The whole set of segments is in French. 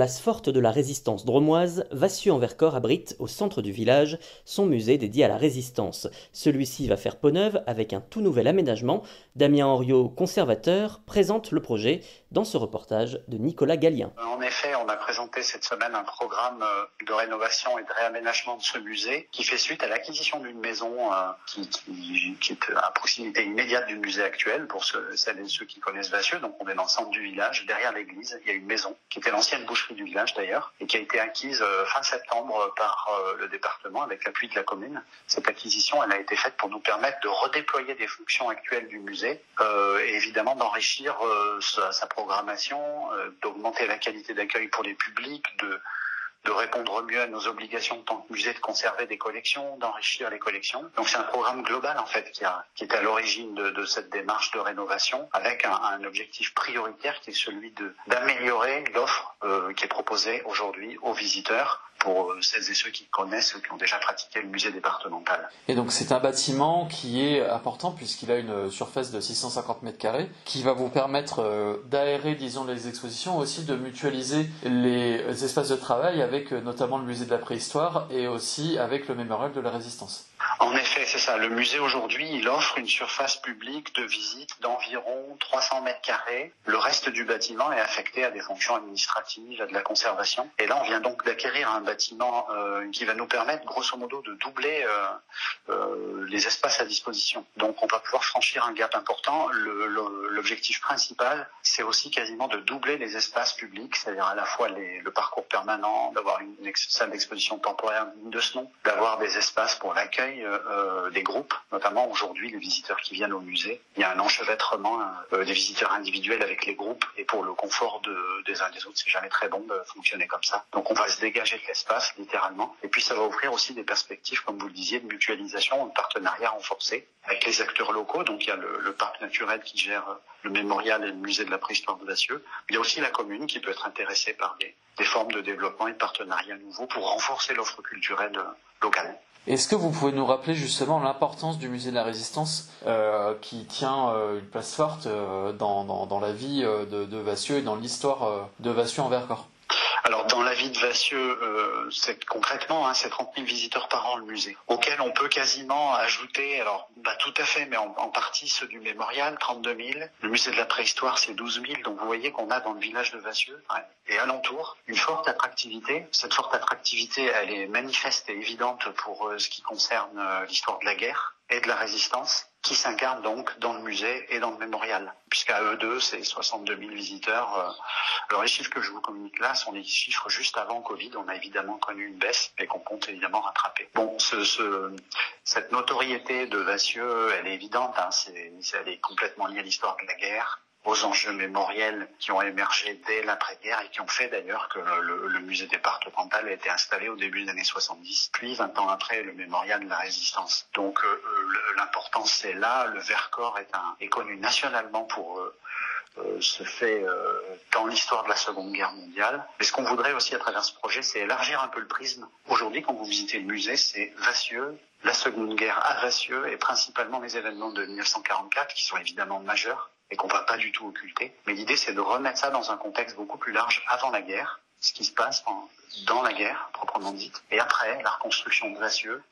Place forte de la résistance dromoise, Vassieux-en-Vercors abrite, au centre du village, son musée dédié à la résistance. Celui-ci va faire peau neuve avec un tout nouvel aménagement. Damien Henriot, conservateur, présente le projet dans ce reportage de Nicolas Gallien. En effet, on a présenté cette semaine un programme euh, de rénovation et de réaménagement de ce musée qui fait suite à l'acquisition d'une maison euh, qui, est à proximité immédiate du musée actuel pour ceux, celles et ceux qui connaissent Vassieux. Donc on est dans le centre du village, derrière l'église, il y a une maison qui était l'ancienne bouche du village d'ailleurs, et qui a été acquise euh, fin septembre par euh, le département avec l'appui de la commune. Cette acquisition, elle a été faite pour nous permettre de redéployer des fonctions actuelles du musée euh, et évidemment d'enrichir sa, programmation, d'augmenter la qualité d'accueil pour les publics, de de répondre mieux à nos obligations en tant que musée de conserver des collections, d'enrichir les collections. Donc c'est un programme global en fait qui, est à l'origine de, cette démarche de rénovation avec un, objectif prioritaire qui est celui d'améliorer l'offre euh, qui est proposée aujourd'hui aux visiteurs pour euh, celles et ceux qui connaissent, qui ont déjà pratiqué le musée départemental. Et donc c'est un bâtiment qui est important puisqu'il a une surface de 650 mètres carrés, qui va vous permettre euh, d'aérer, disons, les expositions, aussi de mutualiser les espaces de travail avec euh, notamment le musée de la préhistoire et aussi avec le mémorial de la résistance. En effet, c'est ça. Le musée aujourd'hui, il offre une surface publique de visite d'environ 300 mètres carrés. Le reste du bâtiment est affecté à des fonctions administratives, à de la conservation. Et là, on vient donc d'acquérir un bâtiment euh, qui va nous permettre, grosso modo, de doubler euh, euh, les espaces à disposition. Donc, on va pouvoir franchir un gap important. L'objectif principal, c'est aussi quasiment de doubler les espaces publics, c'est-à-dire à la fois les, le parcours permanent, d'avoir une, salle d'exposition temporaire de ce nom, d'avoir des espaces pour l'accueil euh, des groupes, notamment aujourd'hui les visiteurs qui viennent au musée. Il y a un enchevêtrement euh, des visiteurs individuels avec les groupes et pour le confort de, des uns et des autres, c'est jamais très bon de fonctionner comme ça. Donc on va se dégager de l'espace littéralement et puis ça va offrir aussi des perspectives, comme vous le disiez, de mutualisation, de partenariat renforcé avec les acteurs locaux. Donc il y a le, parc naturel qui gère le mémorial et le musée de la préhistoire de Vassieux. Il y a aussi la commune qui peut être intéressée par des, formes de développement et de partenariat nouveaux pour renforcer l'offre culturelle locale. Est-ce que vous pouvez nous rappeler justement l'importance du musée de la Résistance euh, qui tient euh, une place forte euh, dans, la vie euh, de, de Vassieux et dans l'histoire euh, de Vassieux en Vercors alors dans la vie de Vassieux, euh, c'est concrètement, hein, c'est 30 000 visiteurs par an le musée, auquel on peut quasiment ajouter, alors pas tout à fait, mais en, partie ceux du mémorial, 32 000. Le musée de la préhistoire, c'est 12 000. Donc vous voyez qu'on a dans le village de Vassieux et alentour une forte attractivité. Cette forte attractivité, elle est manifeste et évidente pour euh, ce qui concerne euh, l'histoire de la guerre et de la résistance qui s'incarne donc dans le musée et dans le mémorial, puisqu'à eux deux, c'est 62 000 visiteurs. Alors les chiffres que je vous communique là sont les chiffres juste avant Covid. On a évidemment connu une baisse et qu'on compte évidemment rattraper. Bon, ce, ce, cette notoriété de Vassieux, elle est évidente. Hein, c'est, elle est complètement liée à l'histoire de la guerre aux enjeux mémoriels qui ont émergé dès l'après-guerre et qui ont fait d'ailleurs que le, le, musée départemental a été installé au début des années 70, puis 20 ans après le mémorial de la résistance. Donc euh, l'importance c'est là, le Vercors est, un, est connu nationalement pour euh, euh, ce fait euh, dans l'histoire de la Seconde Guerre mondiale. Mais ce qu'on voudrait aussi à travers ce projet, c'est élargir un peu le prisme. Aujourd'hui, quand vous visitez le musée, c'est Vassieux, la Seconde Guerre à Vassieux et principalement les événements de 1944 qui sont évidemment majeurs et qu'on va pas du tout occulter. Mais l'idée, c'est de remettre ça dans un contexte beaucoup plus large avant la guerre, ce qui se passe dans la guerre, proprement dite, et après, la reconstruction de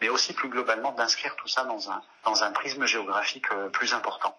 mais aussi plus globalement d'inscrire tout ça dans un, dans un prisme géographique euh, plus important.